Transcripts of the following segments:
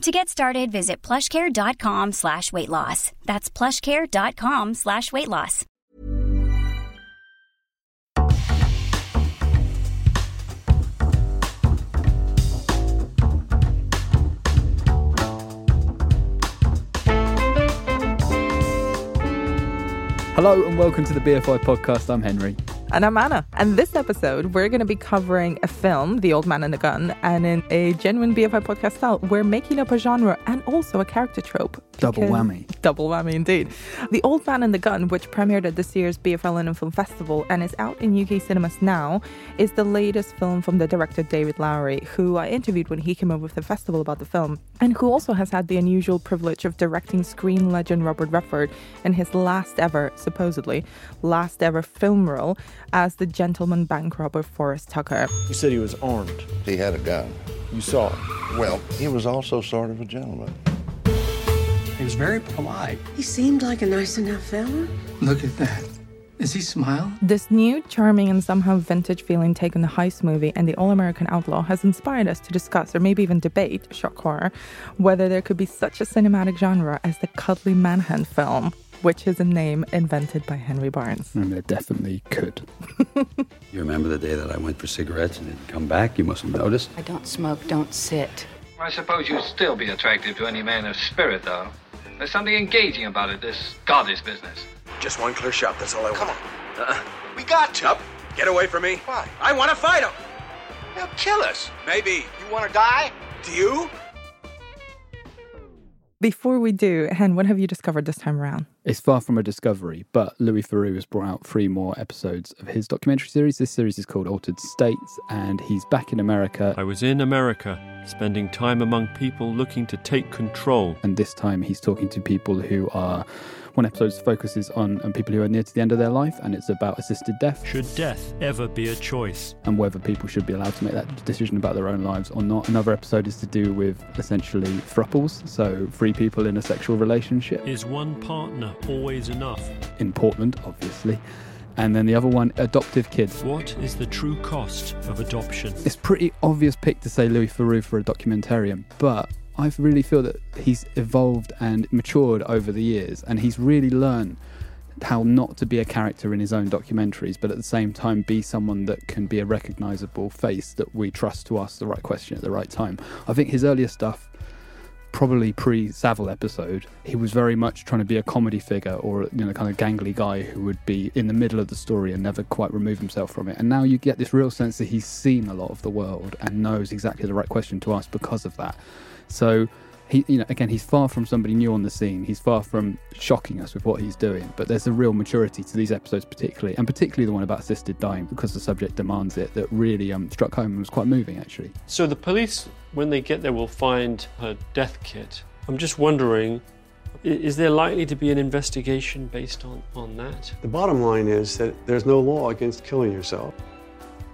To get started, visit plushcare.com slash weight loss. That's plushcare.com slash weight loss. Hello and welcome to the BFI podcast. I'm Henry. And I'm Anna. And this episode, we're going to be covering a film, The Old Man and the Gun, and in a genuine BFI podcast style, we're making up a genre and also a character trope. Double whammy. Double whammy indeed. The Old Man and the Gun, which premiered at this year's BFI London Film Festival and is out in UK cinemas now, is the latest film from the director David Lowery, who I interviewed when he came over to the festival about the film, and who also has had the unusual privilege of directing screen legend Robert Redford in his last ever, supposedly, last ever film role as the gentleman bank robber Forrest Tucker. You said he was armed. He had a gun. You saw him. Well, he was also sort of a gentleman. He was very polite. He seemed like a nice enough fella. Look at that. Is he smile? This new, charming, and somehow vintage feeling take on the heist movie and the All American Outlaw has inspired us to discuss, or maybe even debate, shock horror, whether there could be such a cinematic genre as the cuddly manhunt film, which is a name invented by Henry Barnes. And there definitely could. You remember the day that I went for cigarettes and didn't come back? You must have noticed. I don't smoke, don't sit. I suppose you'd still be attractive to any man of spirit, though. There's something engaging about it, this goddess business. Just one clear shot, that's all I want. Come on. Uh-uh. We got to. Up. Get away from me. Why? I want to fight him. He'll kill us. Maybe. You want to die? Do you? Before we do, Hen, what have you discovered this time around? It's far from a discovery, but Louis Theroux has brought out three more episodes of his documentary series. This series is called Altered States, and he's back in America. I was in America, spending time among people looking to take control. And this time he's talking to people who are. One episode focuses on, on people who are near to the end of their life, and it's about assisted death. Should death ever be a choice? and whether people should be allowed to make that decision about their own lives or not. Another episode is to do with essentially thruples, so three people in a sexual relationship Is one partner always enough? in Portland, obviously. And then the other one, adoptive kids. What is the true cost of adoption? It's pretty obvious pick to say Louis Theroux for a documentarian, but I really feel that he's evolved and matured over the years, and he's really learned how not to be a character in his own documentaries, but at the same time be someone that can be a recognizable face that we trust to ask the right question at the right time. I think his earlier stuff, probably pre Savile episode, he was very much trying to be a comedy figure or you know kind of gangly guy who would be in the middle of the story and never quite remove himself from it. And now you get this real sense that he's seen a lot of the world and knows exactly the right question to ask because of that. So he, you know, again, he's far from somebody new on the scene. He's far from shocking us with what he's doing. But there's a real maturity to these episodes, particularly, and particularly the one about assisted dying, because the subject demands it. That really um, struck home and was quite moving, actually. So the police, when they get there, will find her death kit. I'm just wondering. Is there likely to be an investigation based on, on that? The bottom line is that there's no law against killing yourself.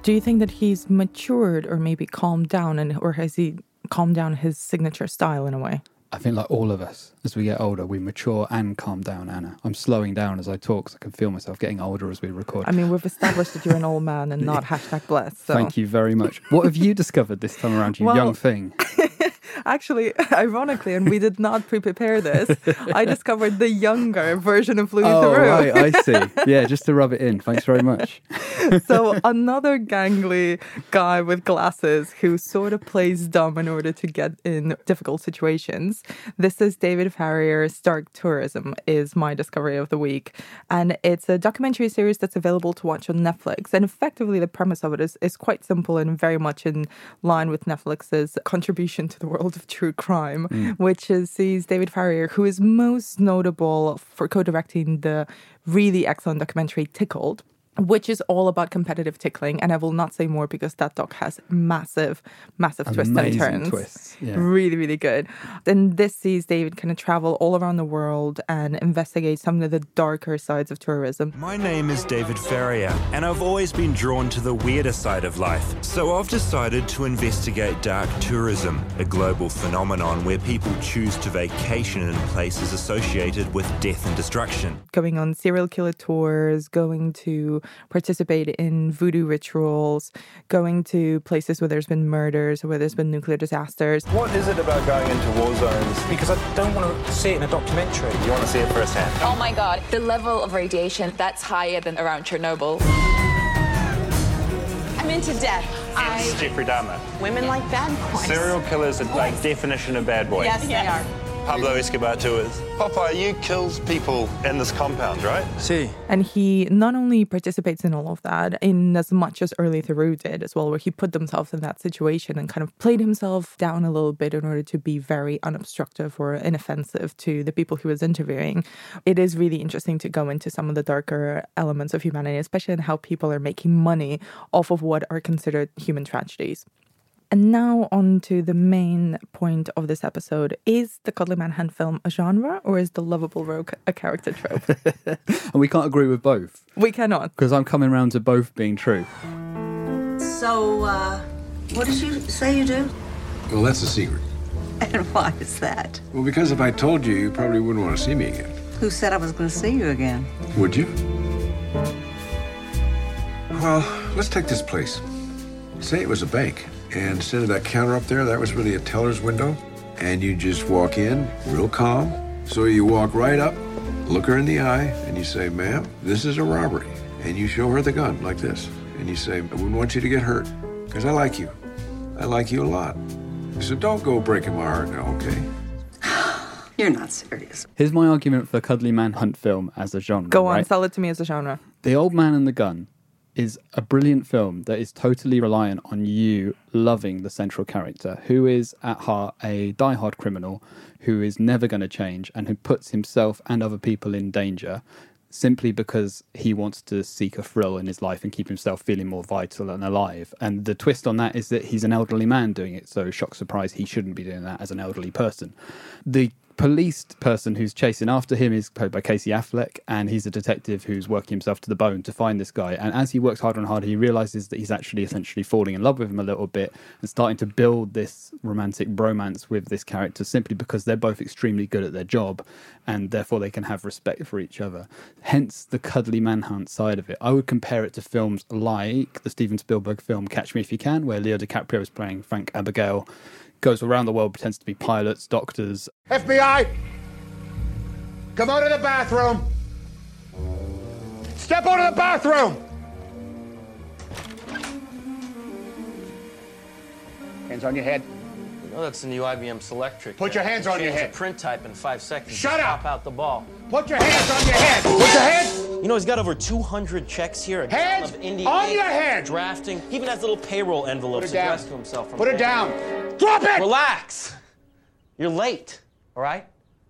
Do you think that he's matured or maybe calmed down, and or has he calmed down his signature style in a way? I think, like all of us, as we get older, we mature and calm down, Anna. I'm slowing down as I talk, because I can feel myself getting older as we record. I mean, we've established that you're an old man and not hashtag blessed. So. Thank you very much. What have you discovered this time around, you Well- young thing? Actually, ironically, and we did not pre-prepare this, I discovered the younger version of Louis oh, Theroux. right, I see. Yeah, just to rub it in. Thanks very much. so another gangly guy with glasses who sort of plays dumb in order to get in difficult situations. This is David Farrier's Dark Tourism is my discovery of the week. And it's a documentary series that's available to watch on Netflix. And effectively the premise of it is, is quite simple and very much in line with Netflix's contribution to the world of true crime, Mm. which is sees David Farrier, who is most notable for co-directing the really excellent documentary Tickled which is all about competitive tickling. And I will not say more because that doc has massive, massive twists and Amazing turns. twists, yeah. Really, really good. Then this sees David kind of travel all around the world and investigate some of the darker sides of tourism. My name is David Farrier, and I've always been drawn to the weirder side of life. So I've decided to investigate dark tourism, a global phenomenon where people choose to vacation in places associated with death and destruction. Going on serial killer tours, going to participate in voodoo rituals, going to places where there's been murders or where there's been nuclear disasters. What is it about going into war zones? Because I don't want to see it in a documentary. You want to see it firsthand. Oh my god, the level of radiation that's higher than around Chernobyl. I'm into death. It's Jeffrey Dahmer. Eh? Women like bad boys. Serial killers are like definition of bad boy. Yes, they are. Pablo Escobar tours. Popeye, you kills people in this compound, right? See. And he not only participates in all of that, in as much as early Theroux did as well, where he put himself in that situation and kind of played himself down a little bit in order to be very unobstructive or inoffensive to the people he was interviewing. It is really interesting to go into some of the darker elements of humanity, especially in how people are making money off of what are considered human tragedies. And now on to the main point of this episode. Is the Cuddly Manhunt film a genre or is the lovable rogue a character trope? and we can't agree with both we cannot. because I'm coming around to both being true. So, uh, what did you say you do? Well, that's a secret. And why is that? Well, because if I told you, you probably wouldn't want to see me again. Who said I was going to see you again? Would you? Well, let's take this place. Say it was a bank, and instead of that counter up there, that was really a teller's window, and you just walk in, real calm. So you walk right up, look her in the eye, and you say, ma'am, this is a robbery. And you show her the gun like this, and you say, I wouldn't want you to get hurt, because I like you. I like you a lot. So don't go breaking my heart now, okay? You're not serious. Here's my argument for Cuddly Manhunt film as a genre. Go on, right? sell it to me as a genre. The Old Man and the Gun is a brilliant film that is totally reliant on you loving the central character, who is at heart a die-hard criminal who is never going to change and who puts himself and other people in danger simply because he wants to seek a thrill in his life and keep himself feeling more vital and alive. And the twist on that is that he's an elderly man doing it, so shock surprise, he shouldn't be doing that as an elderly person. The police person who's chasing after him is played by Casey Affleck, and he's a detective who's working himself to the bone to find this guy. And as he works harder and harder, he realizes that he's actually essentially falling in love with him a little bit and starting to build this romantic bromance with this character simply because they're both extremely good at their job and therefore they can have respect for each other. Hence the cuddly manhunt side of it. I would compare it to films like the Steven Spielberg film Catch Me If You Can, where Leo DiCaprio is playing Frank Abagnale. Goes around the world, pretends to be pilots, doctors, FBI! Come out of the bathroom! Step out of the bathroom! Hands on your head. You know that's the new IBM Selectric. Put your hands on your head. print type in five seconds. Shut up! Pop out the ball. Put your hands on your head! Put your hands! You know he's got over 200 checks here. A Hands of indie on your head! Drafting. He even has little payroll envelopes Put it down. addressed to himself. From Put it down. Drop it! Relax. You're late. All right.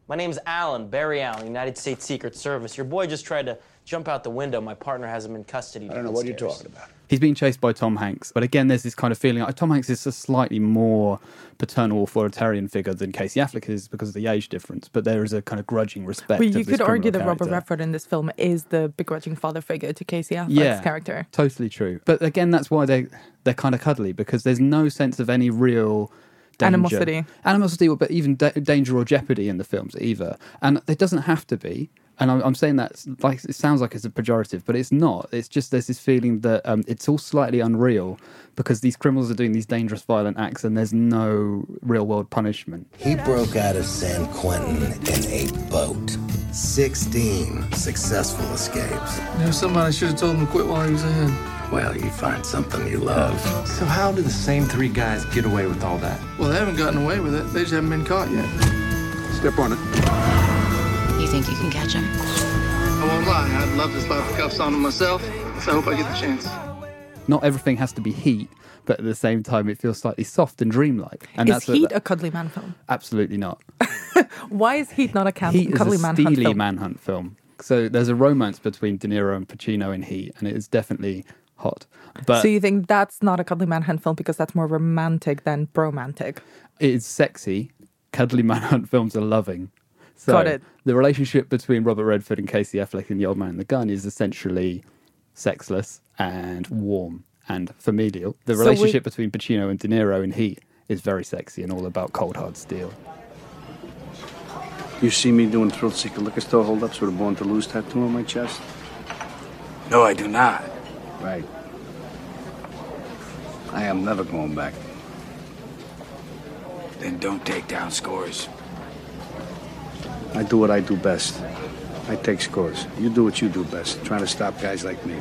My name's Alan Barry Allen, United States Secret Service. Your boy just tried to jump out the window. My partner has him in custody. I don't know what you're talking about. He's being chased by Tom Hanks, but again, there's this kind of feeling like Tom Hanks is a slightly more paternal, authoritarian figure than Casey Affleck is because of the age difference. But there is a kind of grudging respect. Of you could argue that criminal Robert. Redford in this film is the begrudging father figure to Casey Affleck's yeah, character. totally true. But again, that's why they they're kind of cuddly because there's no sense of any real. Danger. Animosity. animosity, but even da- danger or jeopardy in the films either, and it doesn't have to be. And I'm, I'm saying that like it sounds like it's a pejorative, but it's not. It's just there's this feeling that um, it's all slightly unreal because these criminals are doing these dangerous, violent acts, and there's no real world punishment. He broke out of San Quentin in a boat. 16 successful escapes. You know, somebody should have told him to quit while he was ahead. well, you find something you love. So how do the same three guys get away with all that? Well, they haven't gotten away with it. They just haven't been caught yet. Step on it. You think you can catch him? I won't lie. I'd love to slap the cuffs on him myself. So I hope I get the chance. Not everything has to be heat, but at the same time, it feels slightly soft and dreamlike. And is that's Heat a, a cuddly man film? absolutely not. Why is Heat not a can- Heat is cuddly a manhunt steely film? manhunt film. So there's a romance between De Niro and Pacino in Heat, and it is definitely hot. But so you think that's not a cuddly manhunt film because that's more romantic than bromantic? it is sexy. Cuddly manhunt films are loving. So Got it. The relationship between Robert Redford and Casey Affleck in The Old Man and the Gun is essentially sexless and warm and familial. The So we- relationship between Pacino and De Niro in Heat is very sexy and all about cold hard steel. You see me doing thrill seeker liquor store holdups with a born to lose tattoo on my chest? No, I do not. Right. I am never going back. Then don't take down scores. I do what I do best. I take scores. You do what you do best, trying to stop guys like me.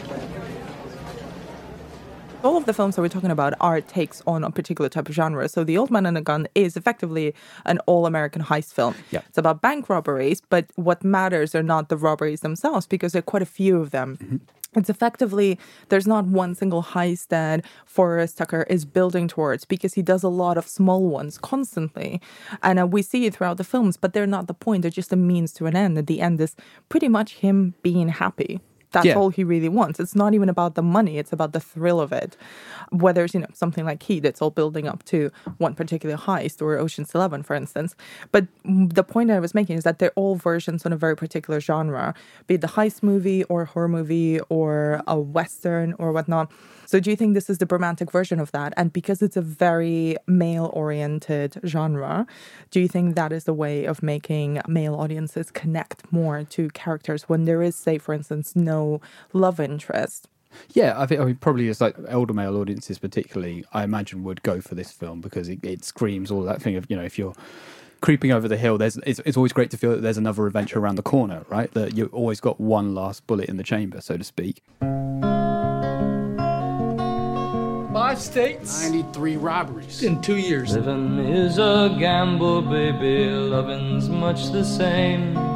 All of the films that we're talking about are takes on a particular type of genre. So The Old Man and the Gun is effectively an all-American heist film. Yeah. It's about bank robberies, but what matters are not the robberies themselves because there are quite a few of them. Mm-hmm. It's effectively there's not one single heist that Forrest Tucker is building towards because he does a lot of small ones constantly, and uh, we see it throughout the films. But they're not the point; they're just a means to an end. At the end is pretty much him being happy. That's Yeah. all he really wants. It's not even about the money; it's about the thrill of it. Whether it's you know something like Heat, it's all building up to one particular heist, or Ocean's Eleven, for instance. But the point I was making is that they're all versions on a very particular genre, be it the heist movie or a horror movie or a western or whatnot. So, do you think this is the romantic version of that? And because it's a very male-oriented genre, do you think that is the way of making male audiences connect more to characters when there is, say, for instance, no love interest? Yeah, I think I mean, probably it's like elder male audiences, particularly, I imagine would go for this film because it, it screams all that thing of you know if you're creeping over the hill, there's it's, it's always great to feel that there's another adventure around the corner, right? That you've always got one last bullet in the chamber, so to speak. Five states, 93 robberies in two years. Living is a gamble, baby. Loving's much the same.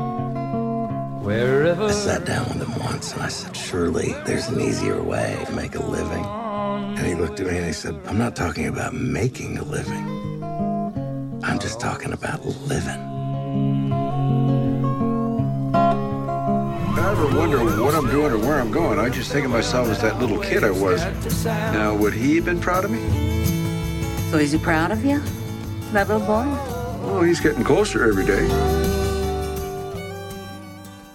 Wherever. I sat down with him once and I said, Surely there's an easier way to make a living. And he looked at me and he said, I'm not talking about making a living. I'm just talking about living. I ever wonder what I'm doing or where I'm going, I just think of myself as that little kid I was. Now, would he have been proud of me? So is he proud of you? That little boy? Oh, he's getting closer every day.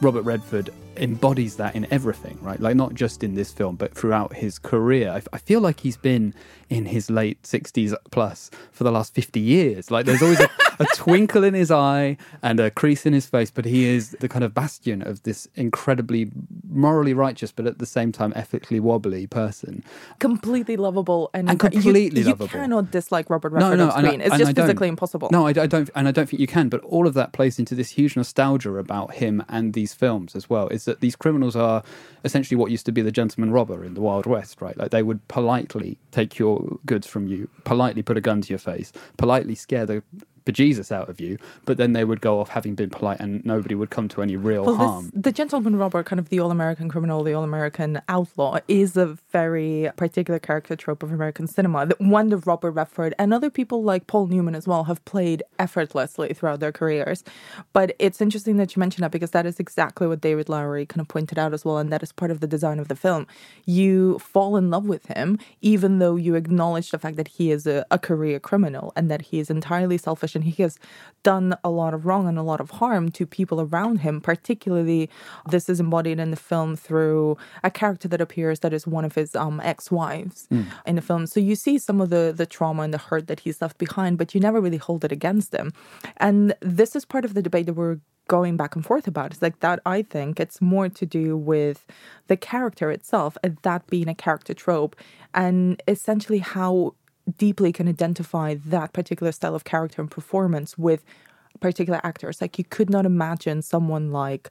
Robert Redford embodies that in everything, right? Like not just in this film, but throughout his career. I, I feel like he's been in his late 60s plus for the last 50 years. Like there's always a, a twinkle in his eye and a crease in his face, but he is the kind of bastion of this incredibly morally righteous, but at the same time ethically wobbly person. Completely lovable and, And uh, you- completely you, lovable. cannot dislike Robert Redford no, on and I- screen. it's just physically impossible. No, I, I don't, and I don't think you can. But all of that plays into this huge nostalgia about him and these films as well. Is that these criminals are essentially what used to be the gentleman robber in the Wild West, right? Like they would politely take your goods from you, politely put a gun to your face, politely scare the bejesus out of you, but then they would go off having been polite, and nobody would come to any real Well, harm. this, the gentleman robber, kind of the all-American criminal, the all-American outlaw, is a very particular character trope of American cinema. that one that Robert Redford and other people like Paul Newman as well have played effortlessly throughout their careers. But it's interesting that you mention that because that is exactly what David Lowery kind of pointed out as well, and that is part of the design of the film. You fall in love with him, even though you acknowledge the fact that he is a, a career criminal and that he is entirely selfish he has done a lot of wrong and a lot of harm to people around him. Particularly, this is embodied in the film through a character that appears that is one of his um, ex-wives Mm. in the film. So you see some of the the trauma and the hurt that he's left behind, but you never really hold it against him. And this is part of the debate that we're going back and forth about. It's like that. I think it's more to do with the character itself, and that being a character trope, and essentially how deeply can identify that particular style of character and performance with particular actors. Like you could not imagine someone like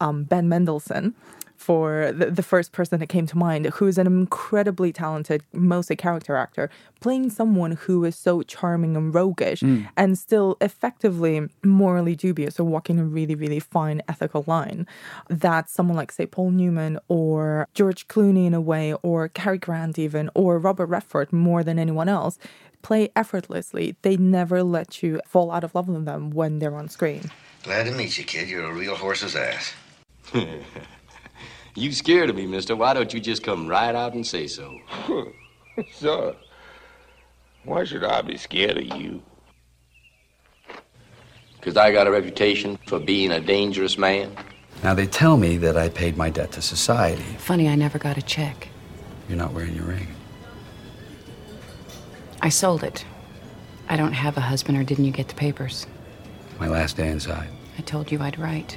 um, Ben Mendelsohn for the, the first person that came to mind, who's an incredibly talented, mostly character actor, playing someone who is so charming and roguish Mm. and still effectively morally dubious or walking a really, really fine ethical line. That someone like, say, Paul Newman or George Clooney in a way, or Cary Grant even, or Robert Redford more than anyone else, play effortlessly. They never let you fall out of love with them when they're on screen. Glad to meet you, kid. You're a real horse's ass. you scared of me, mister. Why don't you just come right out and say so? Son, why should I be scared of you? Because I got a reputation for being a dangerous man. Now, they tell me that I paid my debt to society. Funny, I never got a check. You're not wearing your ring. I sold it. I don't have a husband, or didn't you get the papers? My last day inside. I told you I'd write.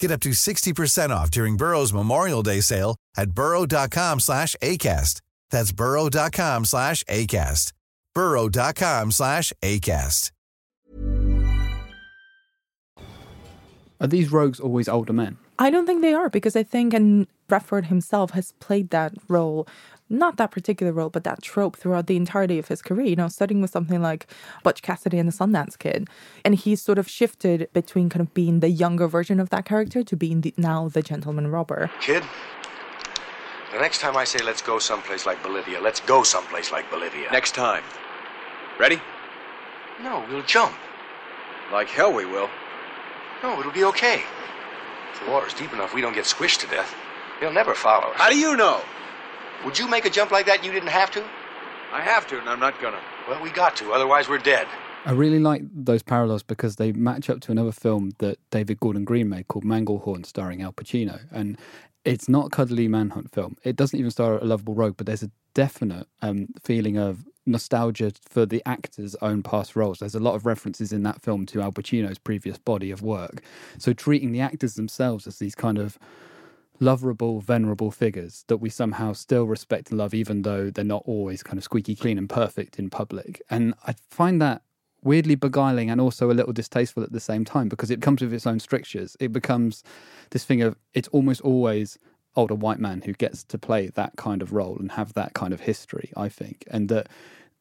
Get up to 60% off during Burrow's Memorial Day sale at burrow.com slash ACAST. That's burrow.com slash ACAST. burrow.com slash ACAST. Are these rogues always older men? I don't think they are because I think, and Redford himself has played that role, not that particular role, but that trope throughout the entirety of his career. You know, starting with something like Butch Cassidy and the Sundance Kid, and he's sort of shifted between kind of being the younger version of that character to being the, now the gentleman robber. Kid, the next time I say let's go someplace like Bolivia, let's go someplace like Bolivia. Next time. Ready? No, we'll jump. Like hell we will. No, it'll be okay. If the water's deep enough, we don't get squished to death. They'll never follow us. How do you know? Would you make a jump like that and you didn't have to? I have to, and I'm not gonna. Well, we got to, otherwise we're dead. I really like those parallels because they match up to another film that David Gordon Green made called Manglehorn, starring Al Pacino. And it's not a cuddly manhunt film. It doesn't even star a lovable rogue, but there's a definite um, feeling of nostalgia for the actor's own past roles. There's a lot of references in that film to Al Pacino's previous body of work. So treating the actors themselves as these kind of lovable, venerable figures that we somehow still respect and love, even though they're not always kind of squeaky clean and perfect in public. And I find that weirdly beguiling and also a little distasteful at the same time because it comes with its own strictures. It becomes this thing of it's almost always older white man who gets to play that kind of role and have that kind of history, I think. And that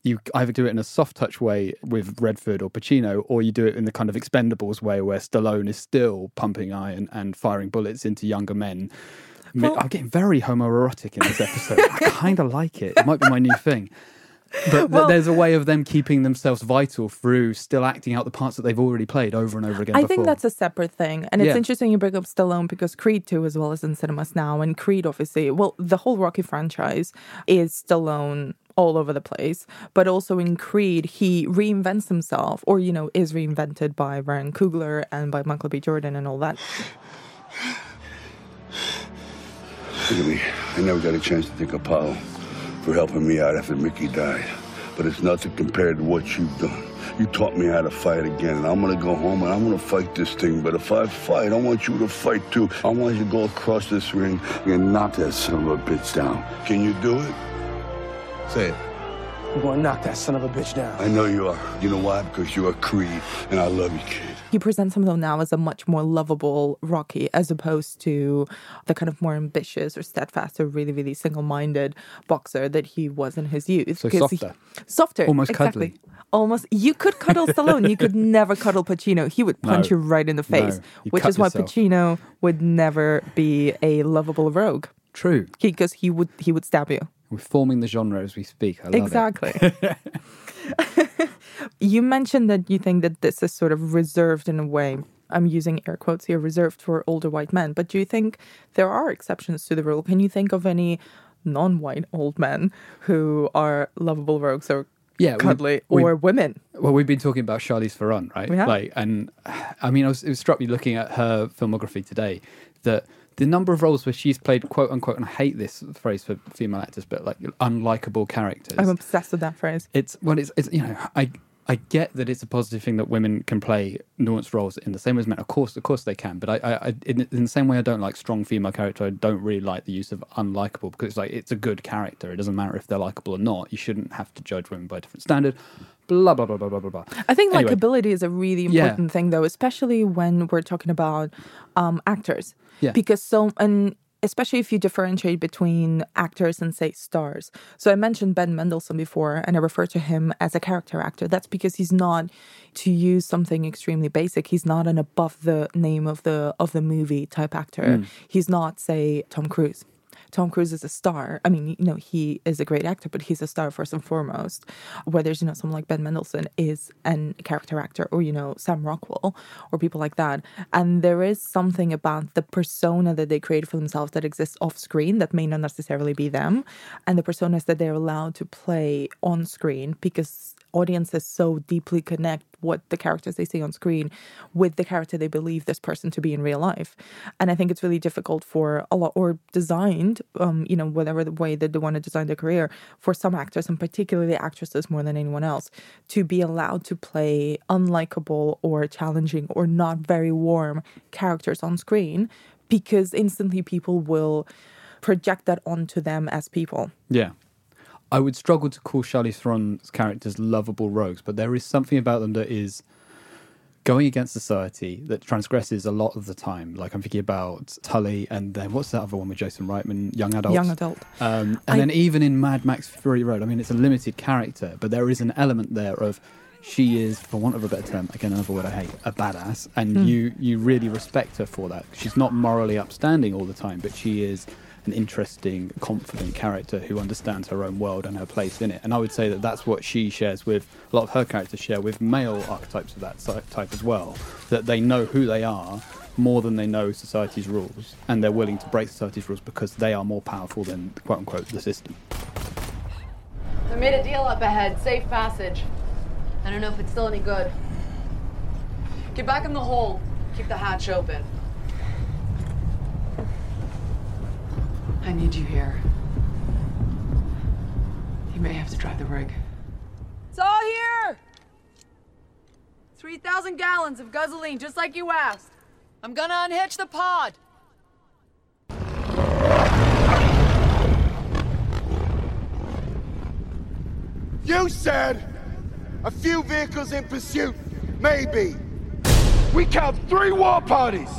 you either do it in a soft touch way with Redford or Pacino, or you do it in the kind of expendables way where Stallone is still pumping iron and firing bullets into younger men. Well- I'm getting very homoerotic in this episode. I kind of like it. It might be my new thing. But th- there's a way of them keeping themselves vital through still acting out the parts that they've already played over and over again. I before. think that's a separate thing. And it's Yeah. interesting you bring up Stallone because Creed 2 as well is in cinemas now. And Creed, obviously, well, the whole Rocky franchise is Stallone all over the place. But also in Creed, he reinvents himself or, you know, is reinvented by Ryan Coogler and by Michael B. Jordan and all that. Look at me. I never got a chance to thank Apollo for helping me out after Mickey died. But it's nothing compared to what you've done. You taught me how to fight again, and I'm gonna go home and I'm gonna fight this thing. But if I fight, I want you to fight too. I want you to go across this ring and knock that son of a bitch down. Can you do it? Say it. I'm going to knock that son of a bitch down. I know you are. You know why? Because you're a Creed, and I love you, kid. He presents himself now as a much more lovable Rocky as opposed to the kind of more ambitious or steadfast or really, really single minded boxer that he was in his youth. So 'Cause he- softer. softer. Almost exactly. cuddly. Almost. You could cuddle Stallone. you could never cuddle Pacino. He would punch No. you right in the face, No. Which cut is why. Pacino would never be a lovable rogue. True. Because he would he would stab you. We're forming the genre as we speak. I love Exactly. You mentioned that you think that this is sort of reserved in a way. I'm using air quotes here, reserved for older white men. But do you think there are exceptions to the rule? Can you think of any non-white old men who are lovable rogues or Yeah, we- cuddly we- or women? Well, we've been talking about Charlize Theron, right? We have. Like, and I mean, I was, it struck me looking at her filmography today that the number of roles where she's played quote unquote, and I hate this phrase for female actors, but like unlikable characters. I'm obsessed with that phrase. It's well, it's, it's you know, I I get that it's a positive thing that women can play nuanced roles in the same way as men. Of course, of course they can. But I, I, I in, in the same way, I don't like strong female character. I don't really like the use of unlikable because it's like it's a good character. It doesn't matter if they're likable or not. You shouldn't have to judge women by a different standard. Blah blah blah blah blah blah blah. I think Anyway, likability is a really Yeah. important thing, though, especially when we're talking about um, actors. Yeah. Because so, and especially if you differentiate between actors and, say, stars. So I mentioned Ben Mendelsohn before, and I refer to him as a character actor. That's because he's not, to use something extremely basic, he's not an above the name of the of the movie type actor. Mm. He's not, say, Tom Cruise. Tom Cruise is a star. I mean, you know, he is a great actor, but he's a star first and foremost. Whereas, you know, someone like Ben Mendelsohn is an character actor, or, you know, Sam Rockwell, or people like that. And there is something about the persona that they create for themselves that exists off screen that may not necessarily be them, and the personas that they're allowed to play on screen because audiences so deeply connect what the characters they see on screen with the character they believe this person to be in real life. And I think it's really difficult for a lot, or designed, um, you know, whatever the way that they want to design their career, for some actors, and particularly actresses more than anyone else, to be allowed to play unlikable or challenging or not very warm characters on screen because instantly people will project that onto them as people. Yeah. I would struggle to call Charlize Theron's characters lovable rogues, but there is something about them that is going against society that transgresses a lot of the time. Like I'm thinking about Tully, and then what's that other one with Jason Reitman, Young Adult. Young Adult. Um, and I- then even in Mad Max Fury Road, I mean, it's a limited character, but there is an element there of she is, for want of a better term, again another word I hate, a badass, and Hmm. you you really respect her for that. She's not morally upstanding all the time, but she is an interesting, confident character who understands her own world and her place in it. And I would say that that's what she shares with a lot of her characters share with male archetypes of that type as well. That they know who they are more than they know society's rules, and they're willing to break society's rules because they are more powerful than quote unquote the system. I made a deal up ahead. Safe passage. I don't know if it's still any good. Get back in the hole. Keep the hatch open. I need you here. You may have to drive the rig. It's all here! 3,000 gallons of gasoline, just like you asked. I'm gonna unhitch the pod. You said a few vehicles in pursuit. Maybe. We count three war parties.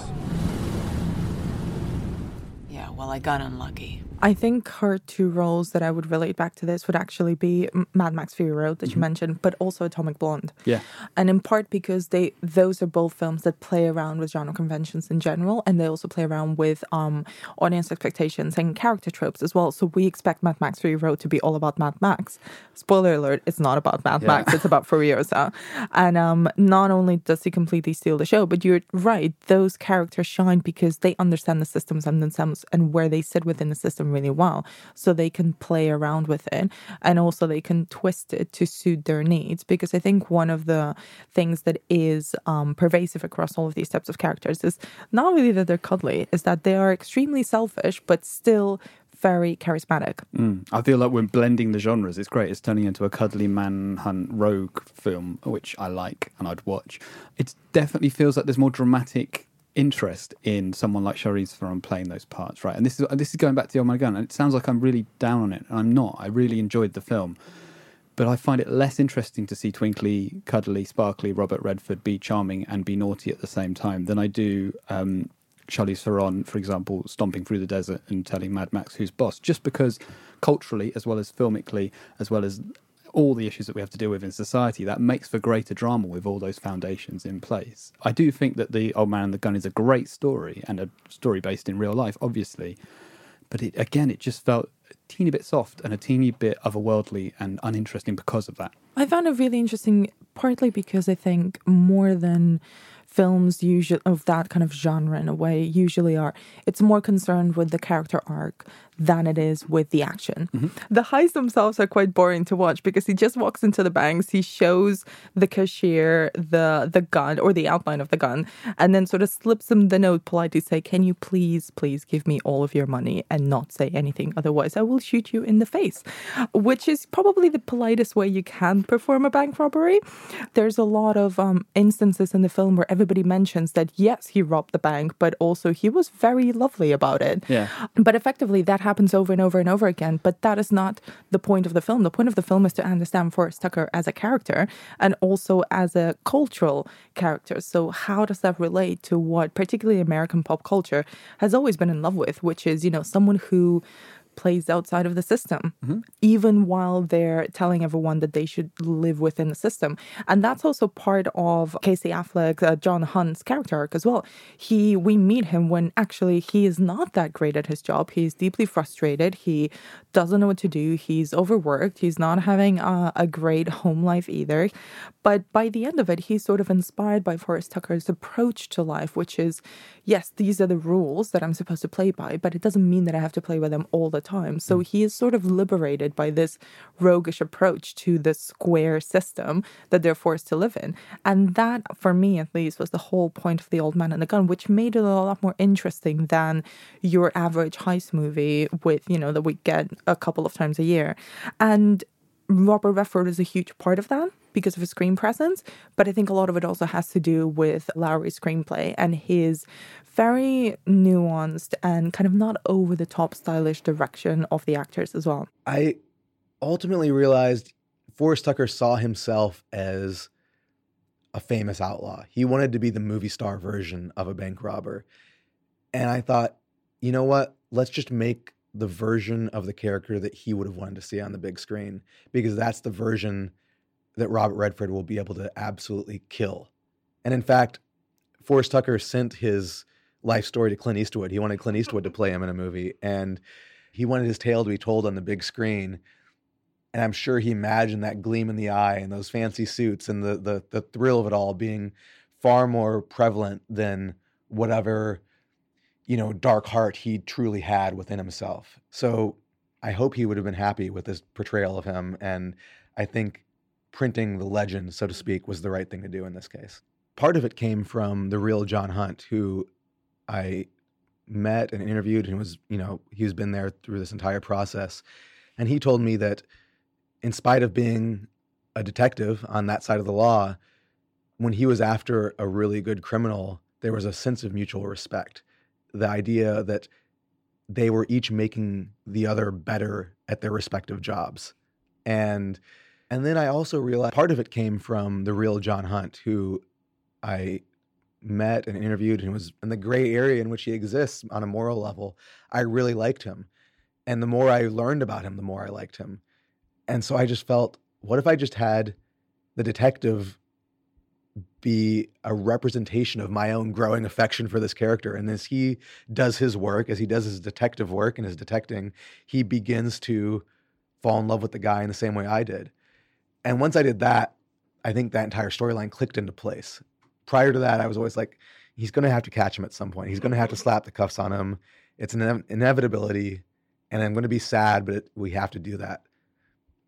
Well, I got unlucky. I think her two roles that I would relate back to this would actually be Mad Max Fury Road that you mentioned, but also Atomic Blonde. Yeah. And in part because they those are both films that play around with genre conventions in general, and they also play around with um, audience expectations and character tropes as well. So we expect Mad Max Fury Road to be all about Mad Max. Spoiler alert: it's not about Mad Yeah. Max; it's about Furiosa. And um, not only does he completely steal the show, but you're right; those characters shine because they understand the systems and themselves and where they sit within the system really well, so they can play around with it, and also they can twist it to suit their needs. Because I think one of the things that is um, pervasive across all of these types of characters is not really that they're cuddly, is that they are extremely selfish, but still very charismatic. Mm. I feel like we're blending the genres. It's great. It's turning into a cuddly manhunt rogue film, which I like and I'd watch. It definitely feels like there's more dramatic interest in someone like Charlize Theron playing those parts, right? And this is this is going back to Oh My Gun, and it sounds like I'm really down on it, and I'm not. I really enjoyed the film, but I find it less interesting to see twinkly, cuddly, sparkly Robert Redford be charming and be naughty at the same time than I do um, Charlize Theron, for example, stomping through the desert and telling Mad Max who's boss, just because culturally, as well as filmically, as well as all the issues that we have to deal with in society, that makes for greater drama with all those foundations in place. I do think that The Old Man and the Gun is a great story and a story based in real life, obviously. But it, again, it just felt a teeny bit soft and a teeny bit otherworldly and uninteresting because of that. I found it really interesting, partly because I think more than films usually of that kind of genre in a way usually are it's more concerned with the character arc than it is with the action. Mm-hmm. The heists themselves are quite boring to watch because he just walks into the banks, he shows the cashier the the gun or the outline of the gun, and then sort of slips him the note politely say, Can you please, please give me all of your money and not say anything? Otherwise I will shoot you in the face. Which is probably the politest way you can perform a bank robbery. There's a lot of um, instances in the film where everybody mentions that yes, he robbed the bank, but also he was very lovely about it. Yeah. But effectively, that happens over and over and over again. But that is not the point of the film. The point of the film is to understand Forrest Tucker as a character and also as a cultural character. So, how does that relate to what particularly American pop culture has always been in love with, which is, you know, someone who plays outside of the system, even while they're telling everyone that they should live within the system. And that's also part of Casey Affleck, uh, John Hunt's character arc as well. He, we meet him when actually he is not that great at his job. He's deeply frustrated. He doesn't know what to do. He's overworked. He's not having a, a great home life either. But by the end of it, he's sort of inspired by Forrest Tucker's approach to life, which is, yes, these are the rules that I'm supposed to play by, but it doesn't mean that I have to play by them all the time. So mm. he is sort of liberated by this roguish approach to the square system that they're forced to live in. And that, for me at least, was the whole point of The Old Man and the Gun, which made it a lot more interesting than your average heist movie with, you know, that we get a couple of times a year. And Robert Redford is a huge part of that because of his screen presence, but I think a lot of it also has to do with Lowery's screenplay and his very nuanced and kind of not over the top stylish direction of the actors as well. I ultimately realized Forrest Tucker saw himself as a famous outlaw. He wanted to be the movie star version of a bank robber. And I thought, you know what? Let's just make the version of the character that he would have wanted to see on the big screen because that's the version that Robert Redford will be able to absolutely kill. And in fact, Forrest Tucker sent his life story to Clint Eastwood. He wanted Clint Eastwood to play him in a movie and he wanted his tale to be told on the big screen. And I'm sure he imagined that gleam in the eye and those fancy suits and the the, the thrill of it all being far more prevalent than whatever you know dark heart he truly had within himself. So I hope he would have been happy with this portrayal of him and I think printing the legend so to speak was the right thing to do in this case. Part of it came from the real John Hunt who I met and interviewed and was, you know, he's been there through this entire process. And he told me that in spite of being a detective on that side of the law, when he was after a really good criminal, there was a sense of mutual respect. The idea that they were each making the other better at their respective jobs. And and then I also realized part of it came from the real John Hunt, who I met and interviewed and was in the gray area in which he exists on a moral level. I really liked him. And the more I learned about him, the more I liked him. And so I just felt, what if I just had the detective be a representation of my own growing affection for this character? And as he does his work, as he does his detective work and his detecting, he begins to fall in love with the guy in the same way I did. And once I did that, I think that entire storyline clicked into place. Prior to that, I was always like, he's going to have to catch him at some point. He's going to have to slap the cuffs on him. It's an inev- inevitability. And I'm going to be sad, but it, we have to do that.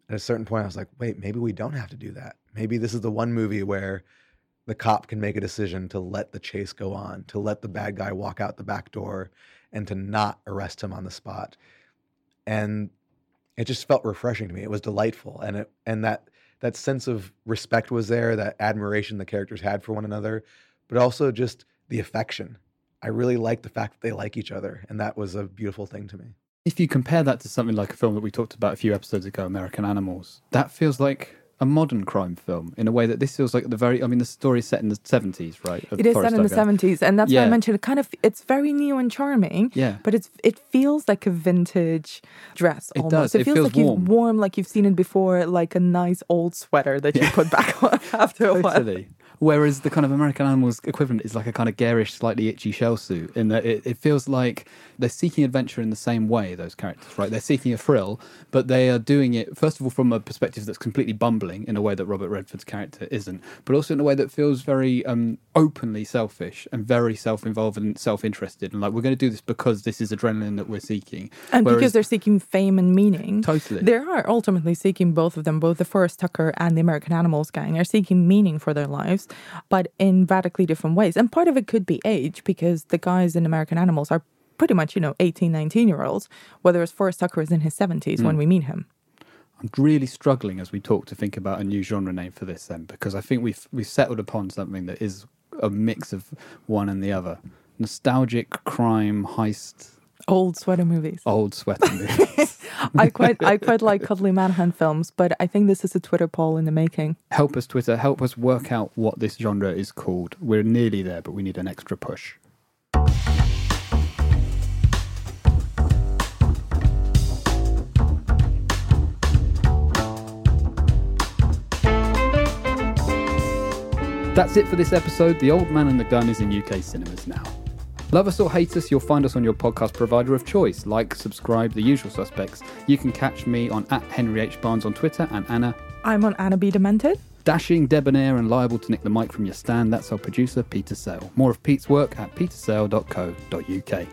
At a certain point, I was like, wait, maybe we don't have to do that. Maybe this is the one movie where the cop can make a decision to let the chase go on, to let the bad guy walk out the back door, and to not arrest him on the spot. and it just felt refreshing to me. It was delightful, and it and that that sense of respect was there, that admiration the characters had for one another, but also just the affection. I really liked the fact that they like each other, and that was a beautiful thing to me. If you compare that to something like a film that we talked about a few episodes ago, American Animals, that feels like a modern crime film in a way that this feels like the very. I mean, the story is set in the seventies, right? It is Forrest set in the seventies, and that's why I mentioned it. Kind of, it's very new and charming. Yeah. but it's it feels like a vintage dress. It almost. does. It, It feels, feels like you've warm. warm, like you've seen it before, like a nice old sweater that you put back on after a while. Totally. Whereas the kind of American Animals equivalent is like a kind of garish, slightly itchy shell suit, in that it, it feels like they're seeking adventure in the same way, those characters, right? They're seeking a thrill, but they are doing it, first of all, from a perspective that's completely bumbling in a way that Robert Redford's character isn't, but also in a way that feels very um, openly selfish and very self involved and self interested. And like, we're going to do this because this is adrenaline that we're seeking. And Whereas- because they're seeking fame and meaning. Totally. They are ultimately seeking both of them, both the Forrest Tucker and the American Animals gang are seeking meaning for their lives, but in radically different ways. And part of it could be age, because the guys in American Animals are pretty much, you know, 18, 19 year olds, whereas Forrest Tucker is in his 70s when Mm. we meet him. I'm really struggling as we talk to think about a new genre name for this then because I think we've we've settled upon something that is a mix of one and the other. Nostalgic crime heist Old sweater movies. old sweater movies. I quite I quite like Cuddly Manhunt films, but I think this is a Twitter poll in the making. help us Twitter, help us work out what this genre is called. We're nearly there but we need an extra push. That's it for this episode. The Old Man and the Gun is in UK cinemas now. Love us or hate us, you'll find us on your podcast provider of choice. Like, subscribe, the usual suspects. You can catch me on at Henry H. Barnes on Twitter and Anna. I'm on Anna B. Demented. Dashing, debonair, and liable to nick the mic from your stand, that's our producer, Peter Sale. More of Pete's work at petersale.co.uk.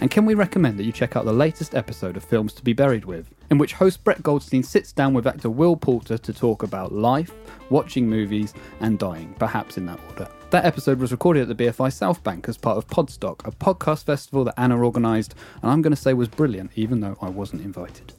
And can we recommend that you check out the latest episode of Films to Be Buried With, in which host Brett Goldstein sits down with actor Will Poulter to talk about life, watching movies, and dying, perhaps in that order. That episode was recorded at the BFI Southbank as part of Podstock, a podcast festival that Anna organised, and I'm going to say was brilliant, even though I wasn't invited.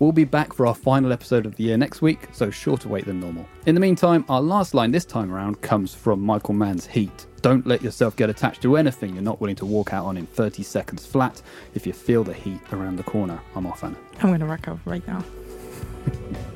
We'll be back for our final episode of the year next week, so shorter wait than normal. In the meantime, our last line this time around comes from Michael Mann's Heat. Don't let yourself get attached to anything you're not willing to walk out on in 30 seconds flat. If you feel the heat around the corner, I'm off, Anna. I'm going to wreck out right now.